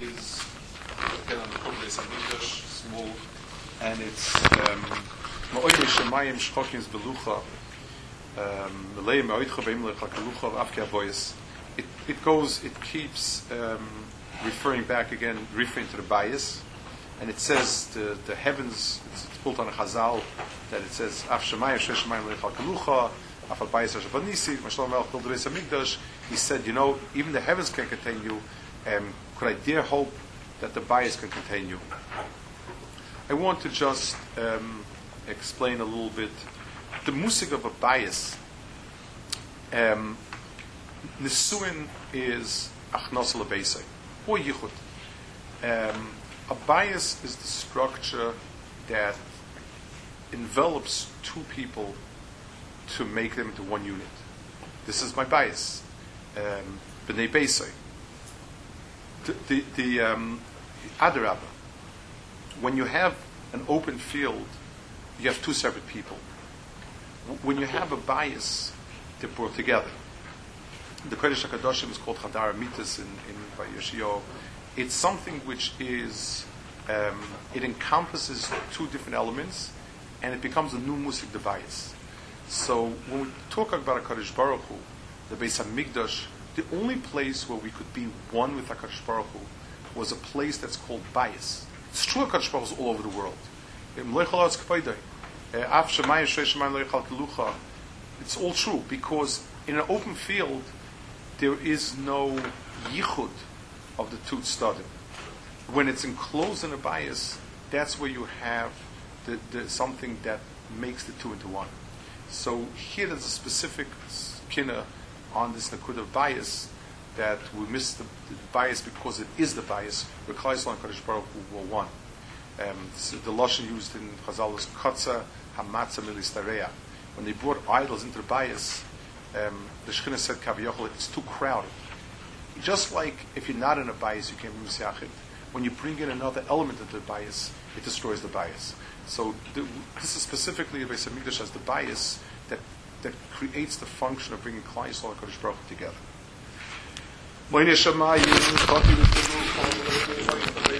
is again on the Kodesh Hamikdash, small, and it's Ma'oyne Shemayim Shchokim Belucha, Melei Ma'oytcha Beim Lecha Avke Avoyes. It goes, it keeps um, referring back again, referring to the bayis, and it says the the heavens. It's, it's built on a Chazal that it says Av Shemayim Shemayim Lecha Kalucha. Afal Bayis Hashabanisi, Mashalom Melch Kol Dereis Hamikdash. He said, you know, even the heavens can contain you. Um, could I dare hope that the bayis can contain you? I want to just um, explain a little bit the music of a bayis. Um, Nisuin is achnos lebeisei or yichud. Um, a bayis is the structure that envelops two people to make them into one unit. This is my bayis. Um, B'nai Beisai. The, the, um, when you have an open field, you have two separate people. When you have a bayis, they're brought together. The Kodesh HaKadoshim is called Chadar Mitas in, in by. It's something which is, um, it encompasses two different elements, and it becomes a new music device. So when we talk about HaKadosh Baruch Hu, the Beis HaMikdash, the only place where we could be one with HaKadosh Baruch Hu was a place that's called bayis. It's true HaKadosh Baruch Hu is all over the world. Eh, it's all true because in an open field there is no yichud of the two studim. When it's enclosed in a bayis, that's where you have the, the, something that makes the two into one. So here there's a specific kinna on this nakud of bayis that we miss the, the, bayis because it is the bayis. Where Klal Yisrael and Kadosh Baruch Hu were one. Um, the lashon used in Chazal is kotza hamatza. When they brought idols into the bayis, um, the Shekhinah said kaviyachol it's too crowded. Just like if you're not in a bayis, you can't be misyachid. When you bring in another element into the bayis, it destroys the bayis. So the, this is specifically the Beis Hamikdash as the bayis that that creates the function of bringing Klal Yisrael and Kadosh Baruch together.